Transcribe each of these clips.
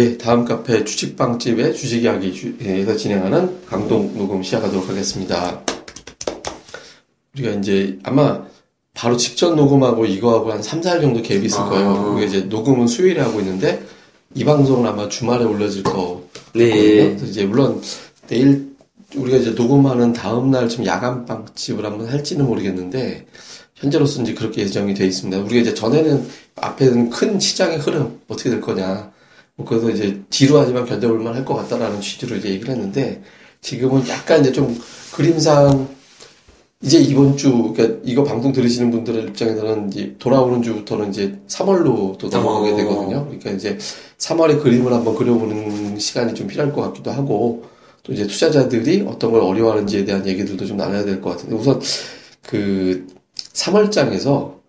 예, 다음 카페 주식빵집의 주식 이야기에서 진행하는 강동 녹음 시작하도록 하겠습니다. 우리가 이제 아마 바로 직전 녹음하고 이거하고 한 3, 4일 정도 갭이 있을 아. 거예요. 우리가 이제 녹음은 수요일에 하고 있는데 이 방송은 아마 주말에 올려질 거. 네. 그래서 이제 물론 내일 우리가 이제 녹음하는 다음 날 좀 야간 빵집을 한번 할지는 모르겠는데 현재로서 이제 그렇게 예정이 돼 있습니다. 우리가 이제 전에는 앞에는 큰 시장의 흐름 어떻게 될 거냐. 뭐 그래서 이제 지루하지만 견뎌볼만 할 것 같다라는 취지로 이제 얘기를 했는데 지금은 약간 이제 좀 그림상 이제 이번 주, 그러니까 이거 방송 들으시는 분들의 입장에서는 이제 돌아오는 주부터는 이제 3월로 또 넘어가게 어. 되거든요. 그러니까 이제 3월의 그림을 한번 그려보는 시간이 좀 필요할 것 같기도 하고 또 이제 투자자들이 어떤 걸 어려워하는지에 대한 얘기들도 좀 나눠야 될 것 같은데 우선 그 3월장에서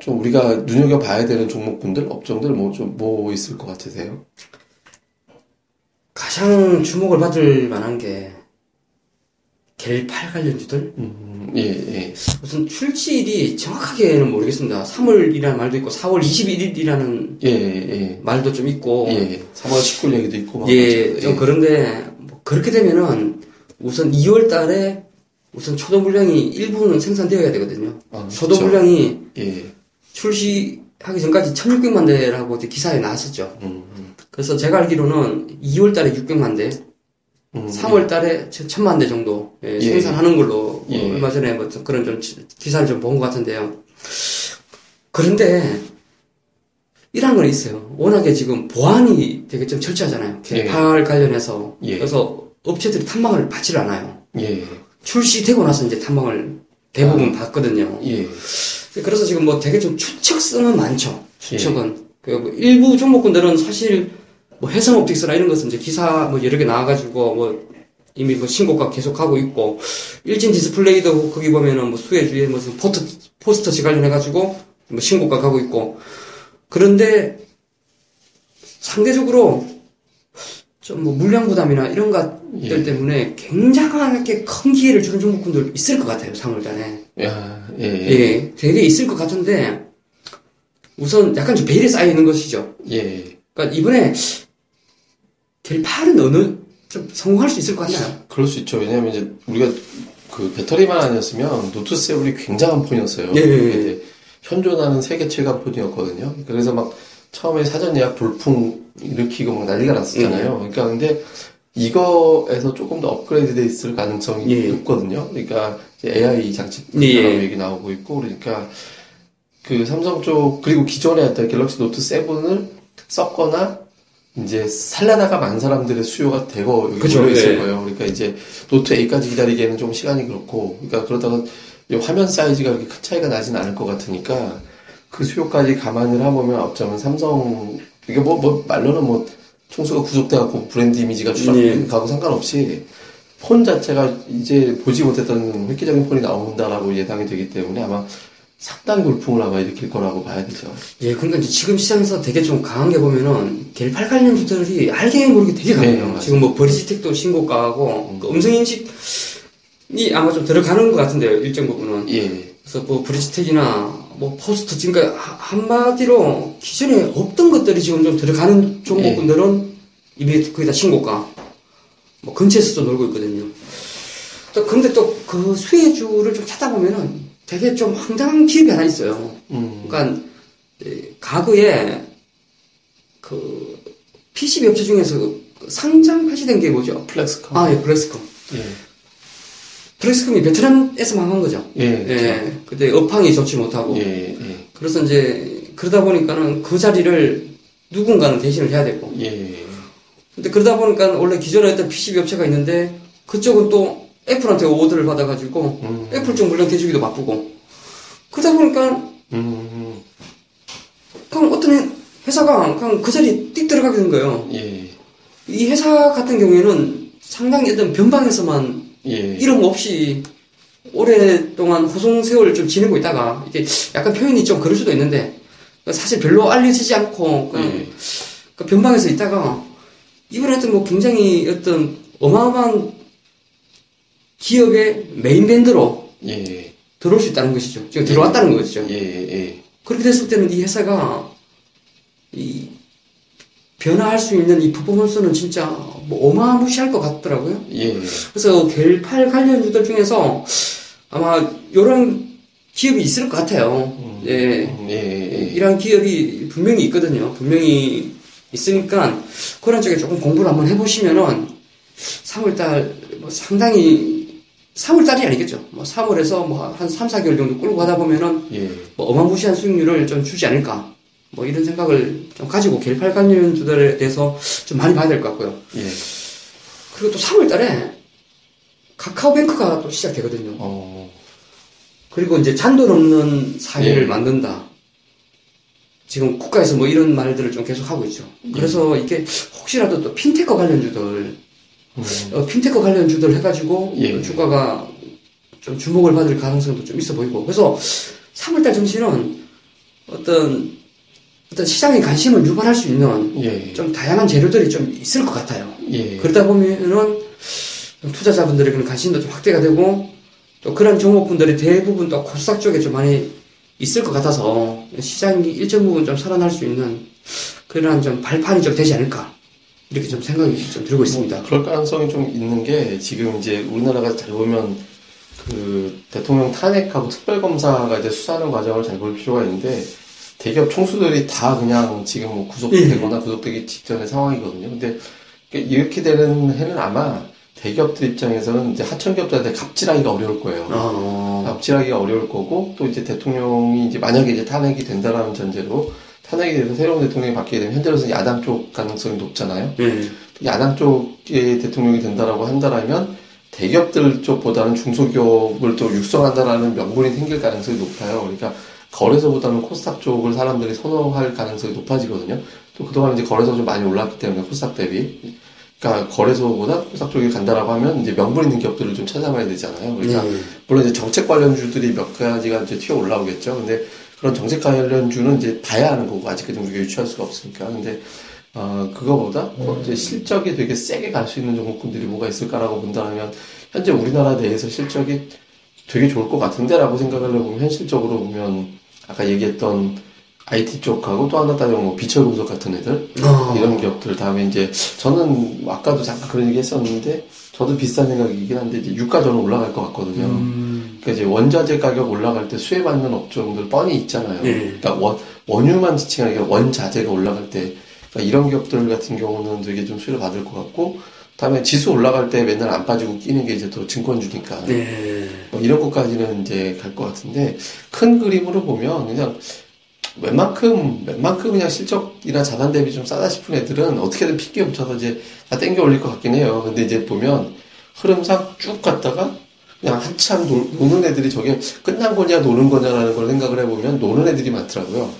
좀 우리가 눈여겨 봐야 되는 종목군들, 업종들 뭐 좀뭐 있을 것 같으세요? 가장 주목을 받을 만한 게 겔팔 관련주들 음, 예, 예. 무슨 출시일이 정확하게는 모르겠습니다. 3월이라는 말도 있고 4월 21일이라는 예, 예. 말도 좀 있고 예. 3월 19일 얘기도 있고 막 예, 그렇죠. 좀 그런데 뭐 그렇게 되면은 우선 2월 달에 우선 초도 물량이 일부는 생산되어야 되거든요. 아, 초도 그쵸. 물량이 예. 출시하기 전까지 1600만 대라고 기사에 나왔었죠. 음, 음, 그래서 제가 알기로는 2월 달에 600만 대, 음, 3월 달에 1000만 대 정도 예, 예. 생산하는 걸로 예. 어, 얼마 전에 뭐 그런 좀 지- 기사를 좀 본 것 같은데요. 그런데 이런 건 있어요. 워낙에 지금 보안이 되게 좀 철저하잖아요. 예. 개팔 관련해서 예. 그래서 업체들이 탐방을 받지를 않아요. 예. 출시되고 나서 이제 탐방을 대부분 받거든요. 예. 그래서 지금 뭐 되게 좀 추측성은 많죠. 예. 추측은. 그뭐 일부 종목군들은 사실 뭐 해성 옵틱스나 이런 것은 이제 기사 뭐 여러 개 나와가지고 뭐 이미 뭐 신고가 계속하고 있고 일진 디스플레이도 거기 보면은 뭐 수혜 주에 무슨 포트, force touch 관련해가지고 뭐 신고가 가고 있고 그런데 상대적으로 좀 뭐 물량 부담이나 이런 것들 예. 때문에 굉장하게 큰 기회를 주는 종목군들 있을 것 같아요 3월달에. 야, 예. 예, 되게 있을 것 같은데 우선 약간 좀 베일에 쌓여 있는 것이죠. 예. 그러니까 이번에 갤팔은 어느 좀 성공할 수 있을 것 같나요? 그럴 수 있죠. 왜냐면 이제 우리가 그 배터리만 아니었으면 노트 세븐이 굉장한 폰이었어요. 예, 예, 예. 현존하는 세계 최강 폰이었거든요. 그래서 막 처음에 사전 예약 돌풍 일으키고 막 난리가 났었잖아요. 그러니까 근데 이거에서 조금 더 업그레이드 돼 있을 가능성이 예. 높거든요. 그러니까 AI 장치라고 예, 예. 얘기 나오고 있고 그러니까 그 삼성 쪽 그리고 기존에 했던 갤럭시 노트 7을 썼거나 이제 살라다가 많은 사람들의 수요가 되고 여기 몰려 있을 예. 거예요. 그러니까 이제 노트 8까지 기다리기에는 좀 시간이 그렇고, 그러니까 그러다가 이 화면 사이즈가 그렇게 큰 차이가 나진 않을 것 같으니까 그 수요까지 감안을 해보면 어쩌면 삼성 이게 뭐 뭐 말로는 뭐 총수가 구속돼갖고 브랜드 이미지가 예. 추락하고 상관없이 폰 자체가 이제 보지 못했던 획기적인 폰이 나온다라고 예상이 되기 때문에 아마 상당히 돌풍을 아마 일으킬 거라고 봐야 되죠. 예, 그러니까 이제 지금 시장에서 되게 좀 강한 게 보면은 겔팔 관련주들이 알게 모르게 되게 네, 강해요. 맞아요. 지금 뭐 버리지텍도 신고가하고 음. 그 음성인식이 아마 좀 들어가는 것 같은데요, 일정 부분은. 예, 그래서 뭐 브리지텍이나 뭐 포스트 하- 한마디로 기존에 없던 것들이 지금 좀 들어가는 종목군들은 이미 거의 다 신고가 뭐 근처에서도 놀고 있거든요. 또 그런데 또 그 수혜주를 좀 찾아보면은 되게 좀 황당한 기업이 하나 있어요. 음, 그러니까 에, 과거에 그 PCB 업체 중에서 그 상장 폐지된 게 뭐죠? 플렉스컴. 아, 예, 플렉스컴. 예, 블랙스컴이 베트남에서 망한 거죠. 예, 예, 그때 업황이 좋지 못하고. 예, 예, 그래서 이제 그러다 보니까는 그 자리를 누군가는 대신을 해야 되고. 예, 근데 그러다 보니까 원래 기존에 했던 PCB 업체가 있는데 그쪽은 또 애플한테 오더를 받아가지고 음, 애플 쪽 물량 대주기도 바쁘고. 그러다 보니까 음, 그냥 어떤 회사가 그냥 그 자리에 띡 들어가게 된 거예요. 예, 이 회사 같은 경우에는 상당히 어떤 변방에서만 예, 이름 없이 오랫동안 호송 세월을 좀 지내고 있다가 이게 약간 표현이 좀 그럴 수도 있는데 사실 별로 알려지지 않고 그냥 예, 그 변방에서 있다가 이번에 어떤 뭐 굉장히 어떤 어마어마한 기업의 메인 밴드로 예, 들어올 수 있다는 것이죠. 지금 들어왔다는 것이죠. 예, 예, 그렇게 됐을 때는 이 회사가 이 변화할 수 있는 이 퍼포먼스는 진짜 뭐 어마무시할 것 같더라고요. 예. 그래서 겔팔 관련 주들 중에서 아마 이런 기업이 있을 것 같아요. 예. 음, 예, 예, 예. 이런 기업이 분명히 있거든요. 분명히 있으니까 그런 쪽에 조금 공부를 한번 해보시면은 3월달 뭐 상당히 3월달이 아니겠죠. 뭐 3월에서 뭐 한 3, 4개월 정도 끌고 가다 보면은 예. 뭐 어마무시한 수익률을 좀 주지 않을까. 뭐 이런 생각을 좀 가지고 갤팔 관련 주들에 대해서 좀 많이 봐야 될 것 같고요. 예. 그리고 또 3월달에 카카오뱅크가 또 시작되거든요. 어, 그리고 이제 잔돈 없는 사회를 예. 만든다. 지금 국가에서 뭐 이런 말들을 좀 계속 하고 있죠. 그래서 이게 혹시라도 또 핀테크 관련주들, 음, 어, 핀테크 관련주들 해가지고 예. 주가가 좀 주목을 받을 가능성도 좀 있어 보이고. 그래서 3월달 증시는 어떤 어떤 시장의 관심을 유발할 수 있는 예. 좀 다양한 재료들이 좀 있을 것 같아요. 예. 그러다 보면은 투자자분들에게는 관심도 좀 확대가 되고 또 그런 종목분들이 대부분 또 코스닥 쪽에 좀 많이 있을 것 같아서 시장이 일정 부분 좀 살아날 수 있는 그런 좀 발판이 좀 되지 않을까 이렇게 좀 생각이 좀 들고 있습니다. 그럴 가능성이 좀 있는 게 지금 이제 우리나라가 잘 보면 그 대통령 탄핵하고 특별검사가 이제 수사하는 과정을 잘 볼 필요가 있는데 대기업 총수들이 다 그냥 지금 뭐 구속되거나 구속되기 직전의 상황이거든요. 근데 이렇게 되는 해는 아마 대기업들 입장에서는 이제 하청기업들한테 갑질하기가 어려울 거예요. 어, 갑질하기가 어려울 거고 또 이제 대통령이 이제 만약에 이제 탄핵이 된다라는 전제로 탄핵이 돼서 새로운 대통령이 바뀌게 되면 현재로서는 야당 쪽 가능성이 높잖아요. 네. 야당 쪽의 대통령이 된다라고 한다라면 대기업들 쪽보다는 중소기업을 또 육성한다라는 명분이 생길 가능성이 높아요. 그러니까 거래소보다는 코스닥 쪽을 사람들이 선호할 가능성이 높아지거든요. 또 그동안 이제 거래소 좀 많이 올랐기 때문에 코스닥 대비. 그러니까 거래소보다 코스닥 쪽이 간다라고 하면 이제 명분 있는 기업들을 좀 찾아봐야 되잖아요. 그러니까 네. 물론 이제 정책 관련주들이 몇 가지가 이제 튀어 올라오겠죠. 근데 그런 정책 관련주는 이제 봐야 하는 거고 아직까지 우리가 유추할 수가 없으니까. 근데 어, 그거보다 더 이제 실적이 되게 세게 갈 수 있는 종목군들이 뭐가 있을까라고 본다면 현재 우리나라 내에서 실적이 되게 좋을 것 같은데라고 생각을 해보면 현실적으로 보면 아까 얘기했던 IT 쪽하고 또 하나 따지면 뭐 비철금속 같은 애들 어. 이런 기업들 다음에 이제 저는 뭐 아까도 잠깐 그런 얘기 했었는데 저도 비슷한 생각이긴 한데 이제 유가 저는 올라갈 것 같거든요. 음, 그러니까 이제 원자재 가격 올라갈 때 수혜받는 업종들 뻔히 있잖아요. 네. 그러니까 원, 원유만 지칭하는 게 원자재가 올라갈 때 그러니까 이런 기업들 같은 경우는 되게 좀 수혜를 받을 것 같고 다음에 지수 올라갈 때 맨날 안 빠지고 끼는 게 이제 또 증권주니까 네. 뭐 이런 것까지는 이제 갈 것 같은데 큰 그림으로 보면 그냥 웬만큼 웬만큼 그냥 실적이나 자산 대비 좀 싸다 싶은 애들은 어떻게든 핏기 훔쳐서 이제 다 땡겨 올릴 것 같긴 해요. 근데 이제 보면 흐름상 쭉 갔다가 그냥 한참 노, 노는 애들이 저게 끝난 거냐 노는 거냐라는 걸 생각을 해보면 노는 애들이 많더라고요.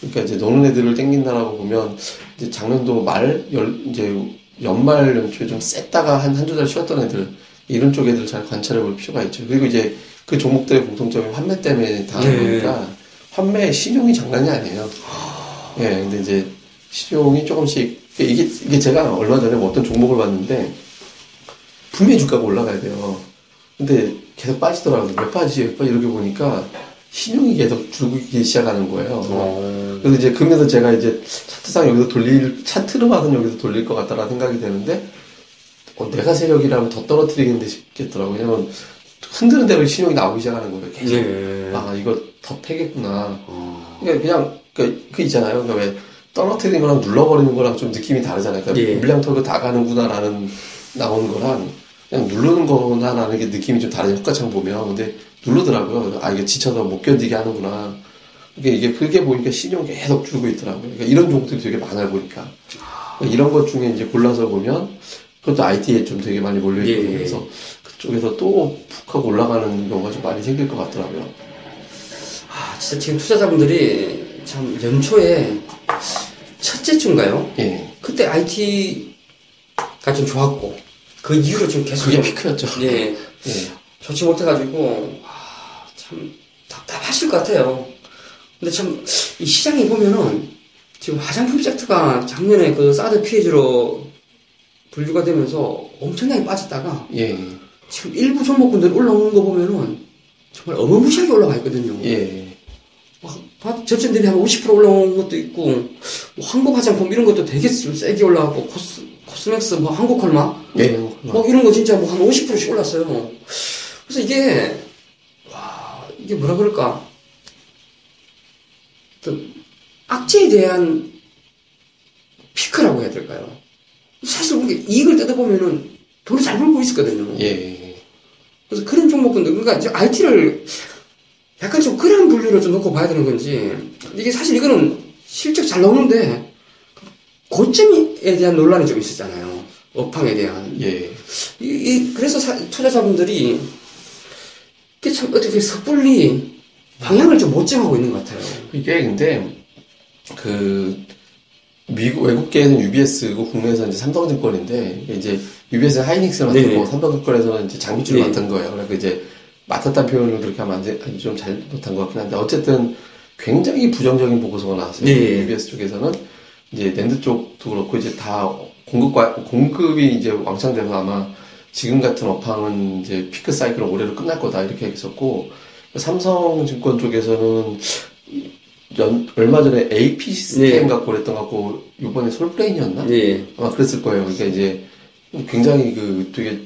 그러니까 이제 노는 애들을 땡긴다라고 보면 이제 작년도 말 열, 이제 연말 연초에 좀 셌다가 한 한두 달 쉬었던 애들 이런 쪽 애들 잘 관찰해 볼 필요가 있죠. 그리고 이제 그 종목들의 공통점이 환매 때문에 당하는 네. 거니까 환매 신용이 장난이 아니에요. 예, 근데 이제 신용이 조금씩 이게 이게 제가 얼마 전에 뭐 어떤 종목을 봤는데 분명히 주가가 올라가야 돼요. 근데 계속 빠지더라고요. 왜 빠지지? 왜 빠지? 이렇게 보니까 신용이 계속 줄기 시작하는 거예요. 어. 그래서 이제 그러면서 제가 이제 차트상 여기서 돌릴 차트로 봐선 여기서 돌릴 것 같다라는 생각이 되는데 어, 내가 세력이라면 더 떨어뜨리겠는데 싶겠더라고요. 왜냐면 흔드는 대로 신용이 나오기 시작하는 거예요. 계속. 네. 아 이거 더 패겠구나. 어. 그러니까 그냥 그, 그 있잖아요. 그러니까 왜 떨어뜨리는 거랑 눌러버리는 거랑 좀 느낌이 다르잖아요. 그러니까 예. 물량 털고 다 가는구나라는 나오는 거랑 그냥 누르는 거나라는 게 느낌이 좀 다르죠. 효과창 보면. 근데 누르더라고요. 아 이게 지쳐서 못 견디게 하는구나. 이게 이게 그게 보니까 신용 계속 줄고 있더라고요. 그러니까 이런 종목들이 되게 많아요 보니까. 그러니까 이런 것 중에 이제 골라서 보면 그것도 IT에 좀 되게 많이 몰려 있거든요. 예. 그래서 그 쪽에서 또 푹 하고 올라가는 경우가 좀 많이 생길 것 같더라고요. 아, 진짜 지금 투자자분들이 참 연초에 첫째 주인가요? 예. 그때 IT가 좀 좋았고 그 이후로 좀 계속 그게 좀- 피크였죠. 예 예. 좋지 못해가지고 아, 참 답답하실 것 같아요. 근데 참 이 시장에 보면은 지금 화장품 섹터가 작년에 그 사드 피해주로 분류가 되면서 엄청나게 빠졌다가 예. 지금 일부 종목군들 올라오는 거 보면은 정말 어마무시하게 올라가 있거든요. 예. 대비 한50% 올라온 것도 있고, 뭐 한국 화장품 이런 것도 되게 좀 세게 올라가고 코스 코스맥스 뭐 한국 컬마 예. 뭐 이런 거 진짜 뭐 한 50%씩 올랐어요. 그래서 이게 와 이게 뭐라 그럴까 악재에 대한 피크라고 해야 될까요? 사실 이게 이익을 뜯어보면은 돈을 잘 벌고 있었거든요. 예. 그래서 그런 종목군들 그러니까 이제 IT를 약간 좀 그런 분류로 좀 놓고 봐야 되는 건지 이게 사실 이거는 실적 잘 나오는데 고점에 대한 논란이 좀 있었잖아요. 업황에 대한. 예. 이, 이- 그래서 사- 투자자분들이 이게 참 어떻게 섣불리 방향을 좀 못 정하고 있는 것 같아요. 이게 근데 그 미국 외국계에서는 UBS고 국내에서는 이제 삼성증권인데 이제 UBS는 하이닉스를 맡고 네네. 삼성증권에서는 이제 장비주를 네. 맡은 거예요. 그래서 이제 맡았다는 표현을 그렇게 하면 안 돼- 좀 잘 못한 것 같긴 한데 어쨌든 굉장히 부정적인 보고서가 나왔어요. 네. UBS 쪽에서는 이제 랜드 쪽도 그렇고 이제 다 공급과잉 공급이 이제 왕창 돼서 아마 지금 같은 업황은 이제 피크 사이클은 올해로 끝날 거다 이렇게 했었고 삼성증권 쪽에서는 연- 얼마 전에 AP 시스템 네. 갖고 그랬던 것 같고 이번에 솔브레인이었나? 예. 아마 그랬을 거예요. 그러니까 이제 굉장히 그 되게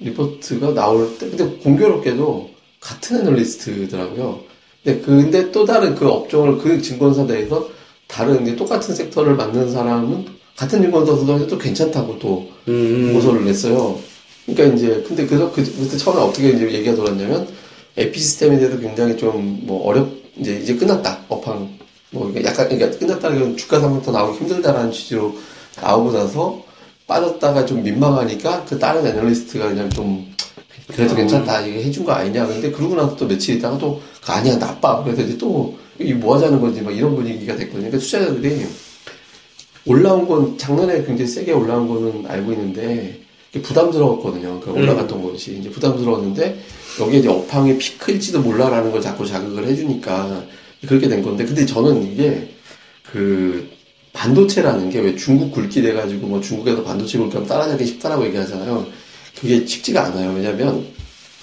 리포트가 나올 때 근데 공교롭게도 같은 애널리스트더라고요. 근데 그- 근데 또 다른 그 업종을 그 증권사 내에서 다른 이제 똑같은 섹터를 맡는 사람은 같은 증권사도 또 괜찮다고 또 음. 보고서를 냈어요. 그러니까 이제 근데 그래서 그 그때 처음에 어떻게 이제 얘기가 돌았냐면 에피 시스템에 대해서 굉장히 좀 뭐 어렵 이제 이제 끝났다. 업황. 뭐 약간 그러니까 끝났다는 건 주가 상승부터 나오기 힘들다라는 취지로 나오고 나서 빠졌다가 좀 민망하니까 그 다른 애널리스트가 그냥 좀 그래도 괜찮다 이게 해준 거 아니냐. 근데 그러고 나서 또 며칠 있다가 또 그거 아니야 나빠. 그래서 이제 또 이 뭐 하자는 건지 막 이런 분위기가 됐거든요. 그러니까 투자자들이 올라온 건 작년에 굉장히 세게 올라온 거는 알고 있는데 부담스러웠거든요. 그 올라갔던 것이. 이제 부담스러웠는데 여기에 이제 업황의 피크일지도 몰라라는 걸 자꾸 자극을 해주니까 그렇게 된 건데 근데 저는 이게 그 반도체라는 게 왜 중국 굴기 돼가지고 뭐 중국에서 반도체 굴기 하면 따라잡기 쉽다라고 얘기하잖아요. 그게 쉽지가 않아요. 왜냐면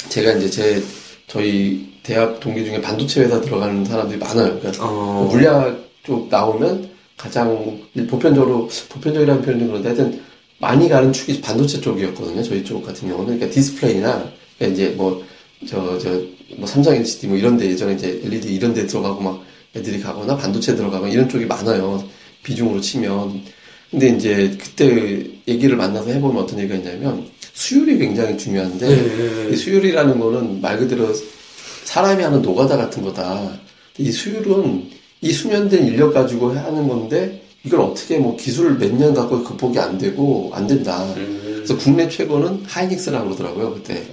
제가 이제 제 저희 대학 동기 중에 반도체 회사 들어가는 사람들이 많아요. 그러니까 어. 물리학 쪽 나오면 가장 보편적으로 보편적이라는 표현은 그런데 하여튼 많이 가는 축이 반도체 쪽이었거든요. 저희 쪽 같은 경우는 그러니까 디스플레이나 그러니까 이제 뭐 저 저 뭐 삼성 LCD 뭐 이런 데 예전에 이제 LED 이런 데 들어가고 막 애들이 가거나 반도체 들어가고 이런 쪽이 많아요. 비중으로 치면. 근데 이제 그때 얘기를 만나서 해보면 어떤 얘기가 있냐면 수율이 굉장히 중요한데 네. 이 수율이라는 거는 말 그대로 사람이 하는 노가다 같은 거다. 이 수율은 이 수년된 인력 가지고 하는 건데 이걸 어떻게 뭐 기술 몇 년 갖고 극복이 안 되고 안 된다. 음. 그래서 국내 최고는 하이닉스라고 그러더라고요 그때.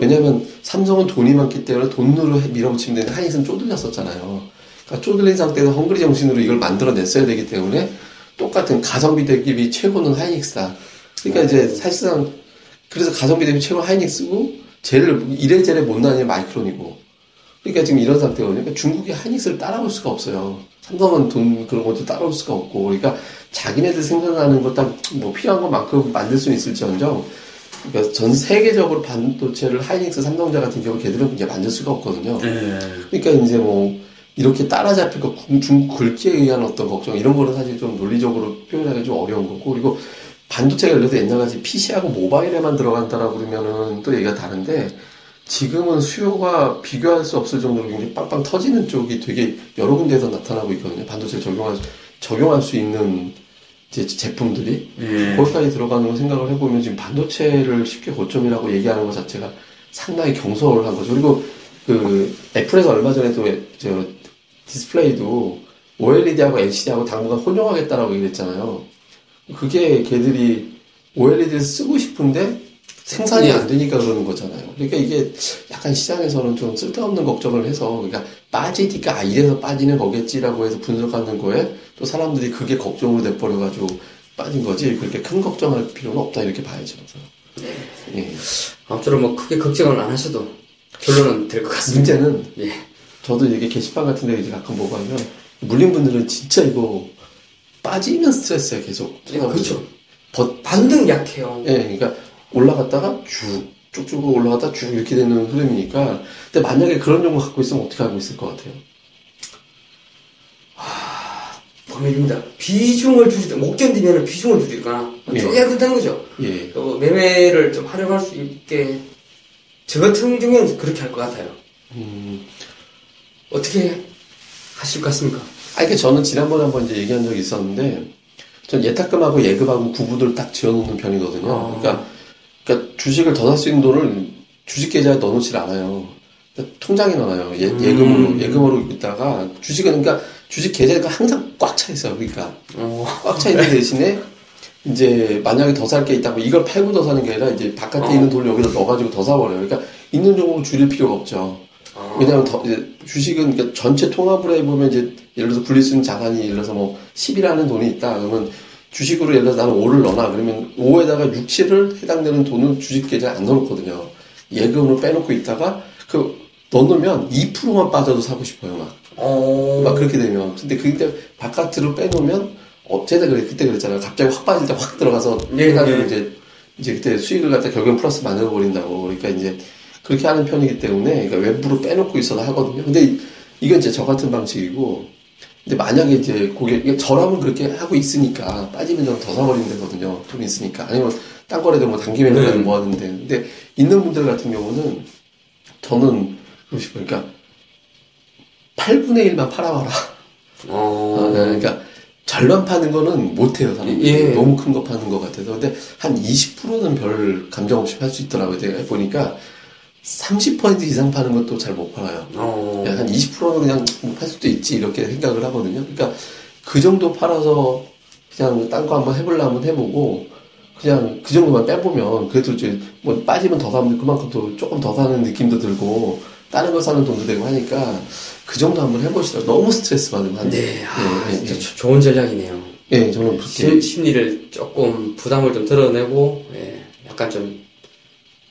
음. 왜냐면 삼성은 돈이 많기 때문에 돈으로 해- 밀어붙이면 되는데 하이닉스는 쪼들렸었잖아요. 그러니까 쪼들린 상태에서 헝그리 정신으로 이걸 만들어냈어야 되기 때문에 똑같은 가성비 대비 최고는 하이닉스다. 그러니까 이제 사실상 그래서 가성비 대비 최고 하이닉스고 제일 이래저래 못 나뉘는 마이크론이고 그러니까 지금 이런 상태거든요. 그러니까 중국이 하이닉스를 따라올 수가 없어요. 삼성은 돈 그런 것도 따라올 수가 없고 그러니까 자기네들 생산하는 것딱뭐 필요한 것만큼 만들 수는 있을지언정 그러니까 전 세계적으로 반도체를 하이닉스 삼성자 같은 경우 걔들은 이제 만들 수가 없거든요. 네. 그러니까 이제 뭐 이렇게 따라잡힐 거 중- 굵기에 의한 어떤 걱정 이런 거는 사실 좀 논리적으로 표현하기 좀 어려운 거고 그리고 반도체가 예를 들어 옛날같이 PC하고 모바일에만 들어간다라고 그러면은 또 얘기가 다른데 지금은 수요가 비교할 수 없을 정도로 굉장히 빵빵 터지는 쪽이 되게 여러 군데에서 나타나고 있거든요. 반도체를 적용할, 수- 적용할 수 있는 이제 제품들이. 네. 거기까지 들어가는 거 생각을 해보면 지금 반도체를 쉽게 고점이라고 얘기하는 것 자체가 상당히 경솔한 거죠. 그리고 그 애플에서 얼마 전에 또저 디스플레이도 OLED하고 LCD하고 당분간 혼용하겠다라고 얘기했잖아요. 그게 걔들이 OLED를 쓰고 싶은데 생산이 예. 안 되니까 그러는 거잖아요. 그러니까 이게 약간 시장에서는 좀 쓸데없는 걱정을 해서 그러니까 빠지니까 아 이래서 빠지는 거겠지라고 해서 분석하는 거에 또 사람들이 그게 걱정으로 돼버려 가지고 빠진 거지 그렇게 큰 걱정할 필요는 없다 이렇게 봐야죠. 그래서. 예. 아무쪼록 뭐 크게 걱정을 안 하셔도 결론은 될 것 같습니다. 문제는 예. 저도 이게 게시판 같은 데 이제 가끔 보고 하면 물린 분들은 진짜 이거 빠지면 스트레스야 계속. 그렇죠. 버, 반등 약해요. 예, 그러니까 올라갔다가 쭉 쭉쭉 올라갔다 쭉 이렇게 되는 흐름이니까. 근데 만약에 그런 종목 갖고 있으면 어떻게 하고 있을 것 같아요? 고민입니다. 비중을 줄이다, 못 견디면 비중을 줄이거나, 예. 쪼개야 된다는 거죠. 예. 또 매매를 좀 활용할 수 있게, 저 같은 경우에는 그렇게 할 것 같아요. 음. 어떻게 하실 것 같습니까? 아, 이게 저는 지난번에 한번 이제 얘기한 적이 있었는데, 전 예탁금하고 예금하고 구분을 딱 지어놓는 편이거든요. 아. 그러니까, 그러니까 주식을 더 살 수 있는 돈을 주식 계좌에 넣어놓질 않아요. 그러니까 통장에 넣어요. 예, 음. 예금으로, 예금으로 있다가, 주식은 그러니까 주식 계좌가 항상 꽉 차 있어요. 그러니까. 어, 꽉차 있는 대신에, 이제 만약에 더 살 게 있다고 이걸 팔고 더 사는 게 아니라 이제 바깥에 어. 있는 돈을 여기다 넣어가지고 더 사버려요. 그러니까 있는 종목을 줄일 필요가 없죠. 아, 왜냐하면 더, 주식은 그러니까 전체 통합으로 해보면 이제 예를 들어서 수 있는 자산이 예를 들어서 뭐 10이라는 돈이 있다 그러면 주식으로 예를 들어서 나는 5를 넣어놔. 그러면 5에다가 6, 7을 해당되는 돈은 주식 계좌에 안 넣어놓거든요. 예금으로 빼놓고 있다가 그 넣어놓으면 2%만 빠져도 사고 싶어요 막, 어, 막 그렇게 되면. 근데 그때 바깥으로 빼놓으면 어제다 그래 그때 그랬잖아요. 갑자기 확 빠질 때 확 들어가서 예, 해가지고 예. 이제 이제 그때 수익을 갖다 결국엔 플러스 만들어 버린다고. 그러니까 이제 그렇게 하는 편이기 때문에 그러니까 외부로 빼놓고 있어도 하거든요. 근데 이- 이건 이제 저 같은 방식이고 근데 만약에 이제 고객 저라면 그렇게 하고 있으니까 빠지면 좀 더 사버리면 되거든요. 돈 있으니까 아니면 딴 거래도 뭐 매매 네. 뭐 하는데 근데 있는 분들 같은 경우는 저는 그러고. 그러니까 8분의 1만 팔아봐라. 어, 아, 네, 그러니까 절반 파는 거는 못해요, 사람들이. 예. 너무 큰 거 파는 것 같아서. 근데 한 20%는 별 감정 없이 팔 수 있더라고요. 제가 해보니까 30% 이상 파는 것도 잘 못 팔아요. 어, 한 20%는 그냥 뭐 팔 수도 있지, 이렇게 생각을 하거든요. 그러니까 그 정도 팔아서 그냥 딴 거 한번 해보려면 해보고, 그냥 그 정도만 빼보면, 그래도 이제 뭐 빠지면 더 사면 그만큼 또 조금 더 사는 느낌도 들고, 다른 거 사는 돈도 되고 하니까, 그 정도 한번 해보시더라고요. 너무 스트레스 받으면 안 돼요. 네, 아, 예, 예, 진짜 예. 조- 좋은 전략이네요. 예, 저는 그렇게. 심- 심리를 조금 부담을 좀 덜어내고, 예, 약간 좀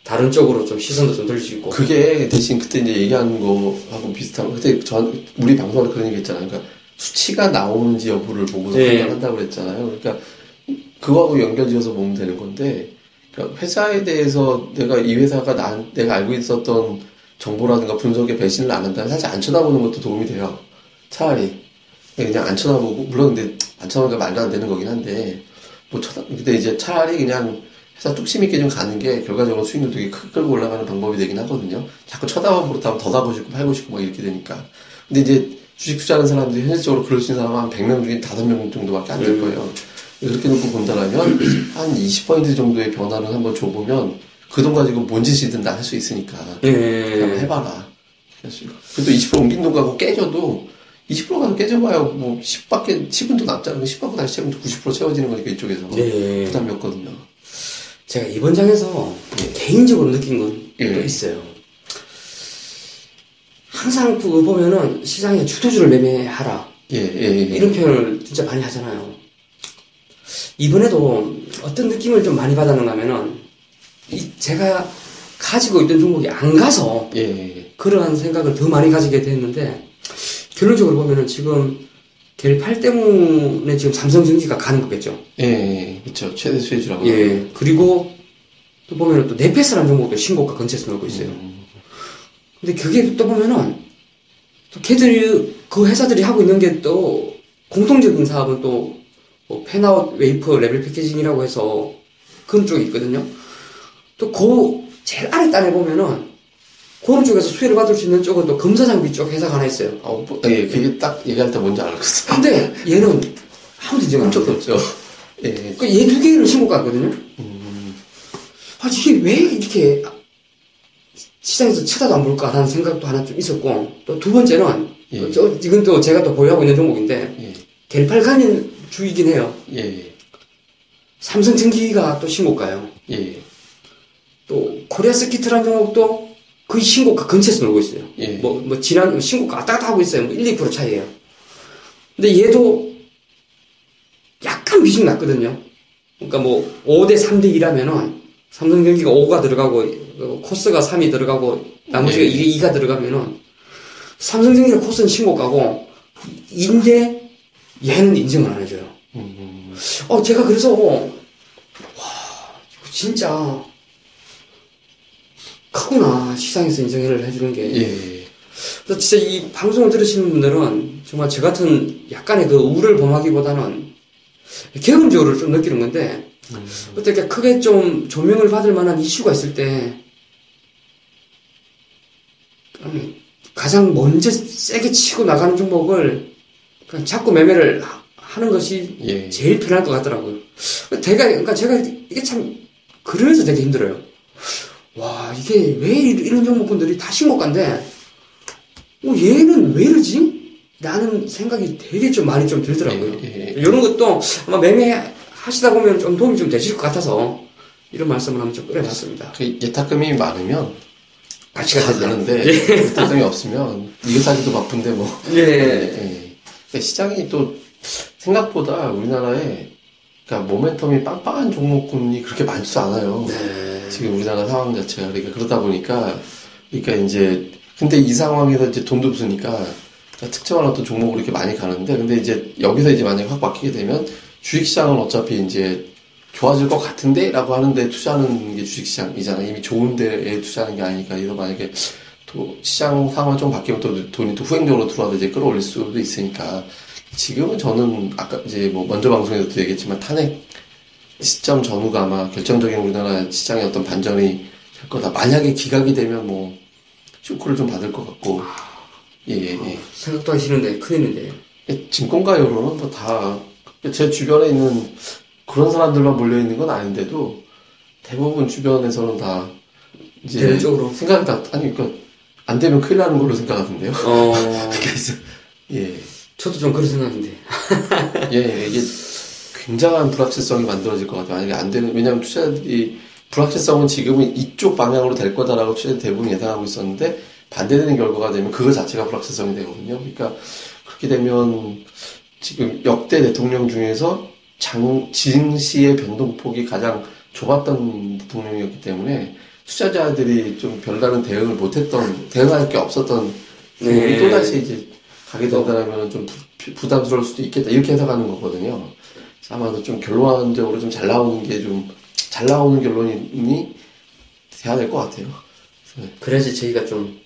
다른 쪽으로 좀 시선도 좀 돌릴 수 있고. 그게 대신 그때 이제 얘기하는 거하고 비슷한 거. 그때 전, 우리 방송에 그런 얘기 했잖아요. 그러니까 수치가 나오는지 여부를 보고서 네. 판단한다고 그랬잖아요. 그러니까 그거하고 연결지어서 보면 되는 건데, 그러니까 회사에 대해서 내가 이 회사가 난, 내가 알고 있었던 정보라든가 분석에 배신을 안 한다면 사실 안 쳐다보는 것도 도움이 돼요. 차라리. 그냥 안 쳐다보고, 물론 근데 안 쳐다보니까 말도 안 되는 거긴 한데, 뭐 쳐다, 근데 이제 차라리 그냥 회사 뚝심 있게 좀 가는 게 결과적으로 수익률 되게 크게 끌고 올라가는 방법이 되긴 하거든요. 자꾸 쳐다보고 그렇다면 더 가고 싶고 팔고 싶고 막 이렇게 되니까. 근데 이제 주식 투자하는 사람들이 현실적으로 그럴 수 있는 사람은 한 100명 중에 5명 정도밖에 안 될 거예요. 그렇게 놓고 본다면 한 20% 정도의 변화를 한번 줘보면 그 돈 가지고 뭔 짓이든 다 할 수 있으니까 한번 예, 해봐라. 그래도 20% 옮긴 돈 가고 깨져도 20% 가서 깨져봐요. 뭐 10밖에 10은 또 남잖아요. 10 갖고 다시 채우면 90% 채워지는 거니까 이쪽에서 네. 부담이 없거든요. 제가 이번 장에서 개인적으로 느낀 건또 예. 있어요. 항상 그거 보면은 시장에 주도주를 매매하라. 예, 예, 예. 이런 표현을 진짜 많이 하잖아요. 이번에도 어떤 느낌을 좀 많이 받았는가 하면은, 이 제가 가지고 있던 종목이 안 가서 예, 예, 그러한 생각을 더 많이 가지게 됐는데, 결론적으로 보면은 지금 겔8 때문에 지금 삼성전기가 가는 거겠죠. 예, 예, 그렇죠. 최대 수혜주라고. 예. 그리고 또 보면은 또 네페스라는 종목도 신고가 근처에서 놀고 있어요. 음, 근데 그게 또 보면은 또 걔들이 그 회사들이 하고 있는 게 또 공통적인 사업은 또 뭐 fan-out wafer level packaging이라고 해서 그런 쪽이 있거든요. 또 그 제일 아래 단에 보면은 그런 쪽에서 수혜를 받을 수 있는 쪽은 또 검사 장비 쪽 회사가 하나 있어요. 어, 뭐, 예, 그게 딱 얘기할 때 뭔지 알았어. 근데 얘는 아무도 인정 안. 적도 없죠. 예, 그얘 두 개를 신고가 왔거든요. 음, 아, 이게 왜 이렇게 시장에서 쳐다도 안 볼까라는 생각도 하나 좀 있었고, 또 두 번째는, 예. 저, 이건 또 제가 또 보유하고 있는 종목인데, 예, 겔팔간인 주이긴 해요. 예, 삼성전기가 또 신고가요. 예, 또, 코리아 스키트라는 종목도 거의 신고가 근처에서 놀고 있어요. 예. 뭐, 뭐, 지난 신고가 왔다 갔다 하고 있어요. 뭐 1, 2% 차이에요. 근데 얘도 약간 비중 났거든요. 그러니까 뭐, 5대 3대 2라면은, 삼성전기가 5가 들어가고, 어, 코스가 3이 들어가고, 나머지가 예. 2, 2가 들어가면은, 삼성전기랑 코스는 신고가고, 인데, 얘는 인증을 안 해줘요. 음, 어, 제가 그래서, 와, 이거 진짜, 크구나. 시장에서 인정을 해주는 게. 예, 그래서 진짜 이 방송을 들으시는 분들은 정말 저 같은 약간의 그 우를 범하기보다는 경험적으로 좀 느끼는 건데 어떻게 크게 좀 조명을 받을 만한 이슈가 있을 때 음, 가장 먼저 세게 치고 나가는 종목을 그냥 자꾸 매매를 하- 하는 것이 예. 제일 편할 것 같더라고요. 제가, 그러니까 제가 이게 참, 그래서 되게 힘들어요. 와, 이게 왜 이- 이런 종목군들이 다 신고가인데, 어, 얘는 왜 이러지? 라는 생각이 되게 좀 많이 좀 들더라고요. 예, 예. 이런 것도 아마 매매하시다 보면 좀 도움이 좀 되실 것 같아서, 이런 말씀을 한번 좀 꺼내봤습니다. 그 예탁금이 많으면 가치가. 되는데 예탁금이 없으면 이거 사기도 바쁜데 뭐 예. 예. 그러니까 시장이 또 생각보다 우리나라에 그러니까 모멘텀이 빵빵한 종목군이 그렇게 많지도 않아요. 네. 지금 우리나라 상황 자체가. 그러니까 그러다 보니까 그러니까 이제 근데 이 상황에서 이제 돈도 없으니까 그러니까 특정한 어떤 종목으로 이렇게 많이 가는데 근데 이제 여기서 이제 만약에 확 바뀌게 되면 주식시장은 어차피 이제 좋아질 것 같은데 라고 하는데 투자하는 게 주식시장이잖아 이미 좋은 데에 투자하는 게 아니니까. 이거 만약에 또 시장 상황 좀 바뀌면 또 돈이 또 후행적으로 들어와서 이제 끌어올릴 수도 있으니까. 지금은 저는 아까 이제 뭐 먼저 방송에서도 얘기했지만 탄핵 시점 전후가 아마 결정적인 우리나라 시장의 어떤 반전이 될 거다. 만약에 기각이 되면 뭐 쇼크를 좀 받을 것 같고 예, 예, 예. 생각도 하기 싫은데 큰일인데요. 증권가 여론은 뭐다 제 주변에 있는 그런 사람들만 몰려 있는 건 아닌데도 대부분 주변에서는 다 이제 대외적으로. 생각이 다 아니 그러니까 안 되면 큰일 나는 걸로 생각하던데요. 어, 그래서 예. 저도 좀 그런 생각인데. 예, 예, 이게 굉장한 불확실성이 만들어질 것 같아요. 만약에 안 되는, 왜냐하면 투자자들이 불확실성은 지금은 이쪽 방향으로 될 거다라고 투자자들 대부분 예상하고 있었는데 반대되는 결과가 되면 그거 자체가 불확실성이 되거든요. 그러니까 그렇게 되면 지금 역대 대통령 중에서 장, 진시의 변동폭이 가장 좁았던 대통령이었기 때문에 투자자들이 좀 별다른 대응을 못했던, 대응할 게 없었던 네. 네. 또다시 이제 가게 된다면 좀 부- 부담스러울 수도 있겠다. 이렇게 해석하는 거거든요. 아마도 좀 결론적으로 좀 잘 나오는 게 좀, 잘 나오는 결론이 돼야 될 것 같아요. 그래야지 저희가 좀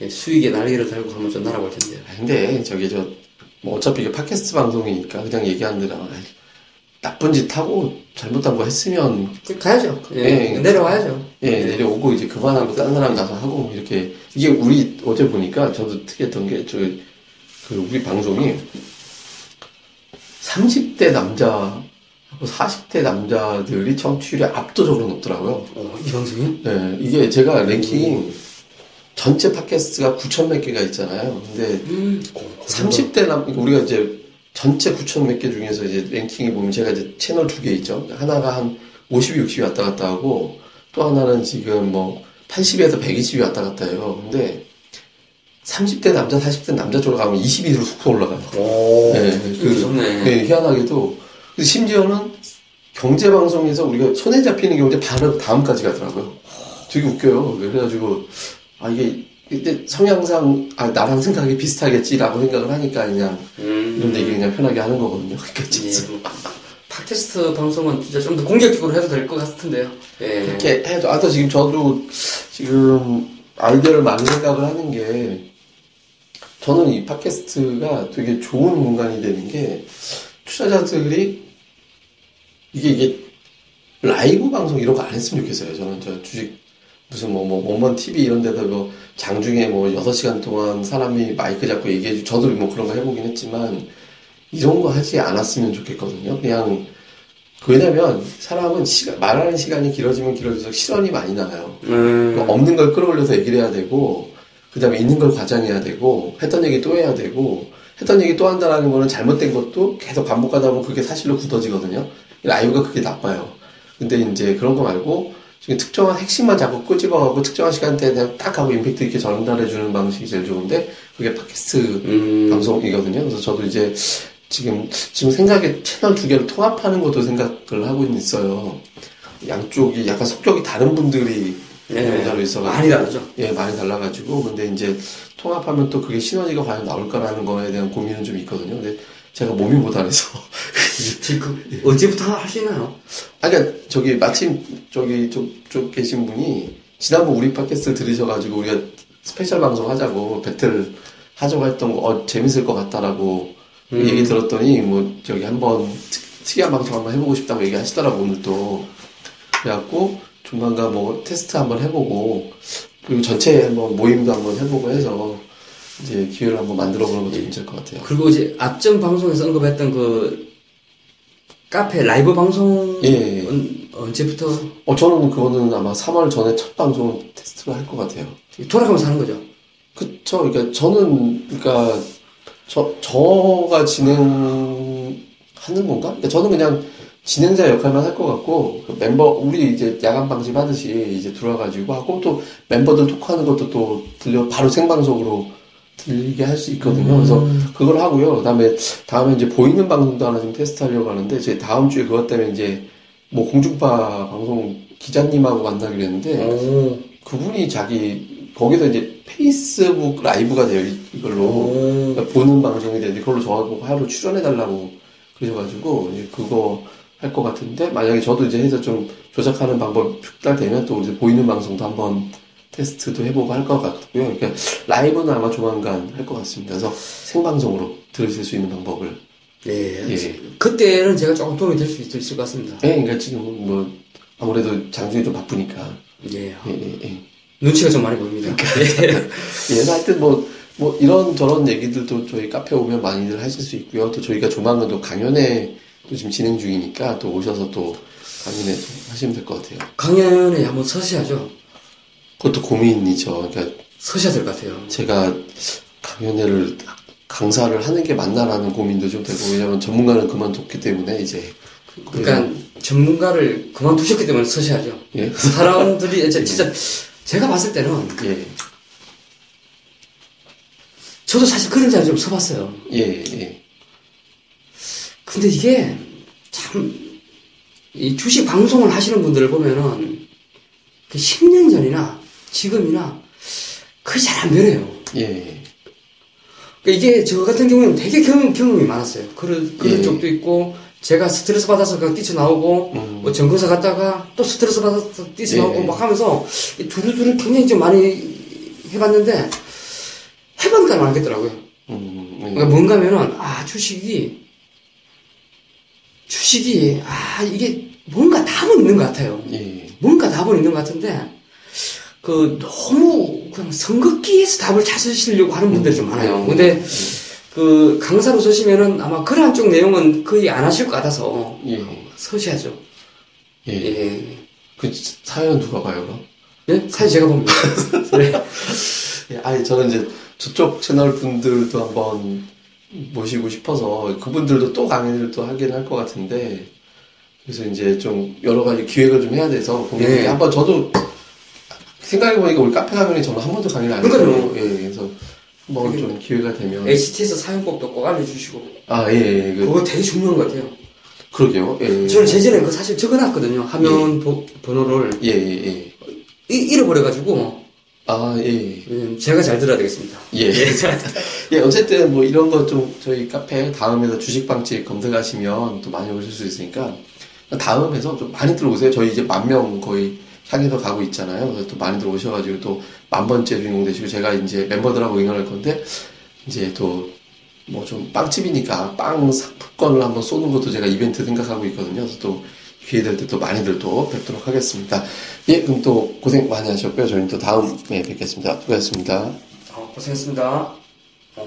예, 수익의 날개를 달고 한번 좀 날아볼 텐데요. 아, 근데 저기 저, 뭐 어차피 이게 팟캐스트 방송이니까 그냥 얘기하는 아이, 나쁜 짓 하고 잘못한 거 했으면 그 가야죠. 예, 예. 내려와야죠. 예, 내려오고 이제 그만하고 다른 사람 가서 하고 이렇게 이게 우리 어제 보니까 저도 특이했던 게 저 그 우리 방송이 30대 남자하고 40대 남자들이 청취율이 압도적으로 높더라고요. 어, 이 방송이요? 예, 이게 제가 랭킹 전체 팟캐스트가 9천 몇 개가 있잖아요. 근데 음, 30대 남, 그러니까 우리가 이제 전체 9천 몇 개 중에서 이제 랭킹이 보면 제가 이제 채널 두 개 있죠. 하나가 한 50, 60이 왔다 갔다 하고 또 하나는 지금 뭐 80에서 120이 왔다 갔다 해요. 근데 30대 남자, 40대 남자 쪽으로 가면 22로 쑥 올라가요. 오, 네, 그. 네, 희한하게도. 근데 심지어는 경제방송에서 우리가 손에 잡히는 경우에 바로 다음까지 가더라고요. 되게 웃겨요. 그래가지고, 아, 이게, 이때 성향상, 아, 나랑 생각이 비슷하겠지라고 생각을 하니까 그냥, 음, 이런 얘기 그냥 편하게 하는 거거든요. 그러니까 예. 진짜. 팟캐스트 방송은 진짜 좀 더 공격적으로 해도 될 것 같은데요. 예. 그렇게 해도, 아, 또 지금 저도 지금 아이디어를 많이 생각을 하는 게, 저는 이 팟캐스트가 되게 좋은 공간이 되는 게, 투자자들이, 이게, 이게, 라이브 방송 이런 거 안 했으면 좋겠어요. 저는 저 주식, 무슨 뭐, 뭐, 원먼 TV 이런 데다 뭐, 장중에 뭐, 6시간 동안 사람이 마이크 잡고 얘기해주, 저도 뭐 그런 거 해보긴 했지만, 이런 거 하지 않았으면 좋겠거든요. 그냥, 왜냐면, 사람은 시간, 말하는 시간이 길어지면 길어질수록 실언이 많이 나요. 음, 그 없는 걸 끌어올려서 얘기를 해야 되고, 그 다음에 있는 걸 과장해야 되고, 했던 얘기 또 해야 되고, 했던 얘기 또 한다라는 거는 잘못된 것도 계속 반복하다 보면 그게 사실로 굳어지거든요. 라이브가 그게 나빠요. 근데 이제 그런 거 말고, 지금 특정한 핵심만 자꾸 끄집어가고 특정한 시간대에 그냥 딱 하고 임팩트 있게 전달해주는 방식이 제일 좋은데, 그게 팟캐스트 음, 방송이거든요. 그래서 저도 이제 지금, 지금 생각에 채널 두 개를 통합하는 것도 생각을 하고 있어요. 양쪽이 약간 성격이 다른 분들이 예. 여자로 있어가지고. 많이 다르죠. 예, 많이 달라가지고. 근데 이제 통합하면 또 그게 시너지가 과연 나올까라는 거에 대한 고민은 좀 있거든요. 근데 제가 몸이 못하래서. 지금 언제부터 할수 있나요? 아, 그니까 저기 마침 저기 쪽, 쪽 계신 분이 지난번 우리 팟캐스트 들으셔가지고 우리가 스페셜 방송 하자고 배틀 하자고 했던 거 어, 재밌을 것 같다라고 얘기 들었더니 뭐 저기 한번 특- 특이한 방송 한번 해보고 싶다고 얘기하시더라고 오늘 또 그래갖고 조만간 뭐 테스트 한번 해보고 그리고 전체 한번 모임도 한번 해보고 해서 이제 기회를 한번 만들어 보는 것도 괜찮을 것 같아요. 그리고 이제 앞전 방송에서 언급했던 그 카페 라이브 방송은 예. 언제부터 어 저는 그거는 아마 3월 전에 첫 방송 테스트를 할 것 같아요. 돌아가면서 하는 거죠? 그쵸. 그러니까 저는 그러니까 저 저가 진행하는 건가? 그러니까 저는 그냥 진행자 역할만 할 것 같고 그 멤버 우리 이제 야간 방송 하듯이 이제 들어와가지고 하고 또 멤버들 토크하는 것도 또 들려 바로 생방송으로 들리게 할 수 있거든요. 그래서 그걸 하고요. 그다음에 다음에 이제 보이는 방송도 하나 좀 테스트하려고 하는데 제 다음 주에 그것 때문에 이제 뭐 공중파 방송 기자님하고 만나기로 했는데 오. 그분이 자기 거기서 이제 페이스북 라이브가 돼요 이- 이걸로 오. 그러니까 보는 방송이 되는데 그걸로 저하고 하루 출연해 달라고 그러셔가지고 이제 그거 할 것 같은데 만약에 저도 이제 해서 좀 조작하는 방법 숙달되면 또 이제 보이는 방송도 한번 테스트도 해보고 할 것 같고요. 그러니까 라이브는 아마 조만간 할 것 같습니다. 그래서 생방송으로 들으실 수 있는 방법을 예. 예. 그때는 제가 조금 도움이 될 수 있을 것 같습니다. 예, 그러니까 지금 뭐 아무래도 장중이 좀 바쁘니까 예. 예, 예, 예. 눈치가 좀 많이 보입니다. 예, 하여튼 뭐, 뭐, 이런 저런 얘기들도 저희 카페 오면 많이들 하실 수 있고요. 또 저희가 조만간 또 강연회 또 지금 진행 중이니까 또 오셔서 또 강연회 좀 하시면 될 것 같아요. 강연에 한번 서셔야죠. 그것도 고민이죠. 그러니까 서셔야 될 것 같아요. 제가 강연회를 강사를 하는 게 맞나라는 고민도 좀 되고, 왜냐면 전문가는 그만뒀기 때문에 이제. 그러니까 전문가를 그만두셨기 때문에 서셔야죠. 예. 사람들이 진짜, 진짜 제가 봤을 때는 예, 저도 사실 그런 자리 좀 서봤어요. 예, 예. 근데 이게 참, 이 주식 방송을 하시는 분들을 보면은 그 10년 전이나 지금이나 그게 잘 안 변해요. 예, 그러니까 이게 저 같은 경우는 되게 경험, 경험이 많았어요. 그런, 그런 예. 쪽도 있고, 제가 스트레스 받아서 그냥 뛰쳐나오고, 음. 뭐 전공사 갔다가 또 스트레스 받아서 뛰쳐나오고 예. 막 하면서 이 두루두루 굉장히 좀 많이 해봤는데, 해보니까 알겠더라고요. 음, 그러니까 뭔가 하면은, 아, 주식이, 주식이, 아, 이게 뭔가 답은 있는 것 같아요. 예, 뭔가 답은 있는 것 같은데, 그, 너무, 그냥 선긋기에서 답을 찾으시려고 하는 분들이 좀 많아요. 근데, 그, 강사로 서시면은 아마 그러한 쪽 내용은 거의 안 하실 것 같아서, 예, 서셔야죠. 예. 예. 그 사연 누가 봐요, 그럼? 예? 사실 제가 봅니다. 네. 예, 아니 저는 이제 저쪽 채널 분들도 한번 모시고 싶어서 그분들도 또 강연을 또 하긴 할 것 같은데 그래서 이제 좀 여러 가지 기획을 좀 해야 돼서 예. 한번 저도 생각해 보니까 우리 카페 강연이 저는 한 번도 강의를 안. 했어요. 예, 그래서 한번 좀 기회가 되면 HT에서 사용법도 꼭 알려주시고, 아, 예, 예, 그, 그거 되게 중요한 것 같아요. 그러게요. 예, 저는 제전에 그 사실 적어놨거든요. 화면 보- 번호를. 예, 예, 예. 이- 잃어버려가지고, 아, 예, 음, 제가 잘 들어야 되겠습니다. 예. 예, 어쨌든 뭐 이런 거 좀 저희 카페 다음에서 주식방집 검색하시면 또 많이 오실 수 있으니까 다음에서 좀 많이 들어오세요. 저희 이제 만 명 거의 향해서 가고 있잖아요. 그래서 또 많이들 오셔가지고 또 만 번째 주인공 되시고 제가 이제 멤버들하고 응원할 건데 이제 또 뭐 좀 빵집이니까 빵 상품권을 한번 쏘는 것도 제가 이벤트 생각하고 있거든요. 그래서 또 기회 될 때 또 많이들 또 뵙도록 하겠습니다. 예, 그럼 또 고생 많이 하셨고요. 저희는 또 다음에 뵙겠습니다. 수고하셨습니다. 어, 고생했습니다.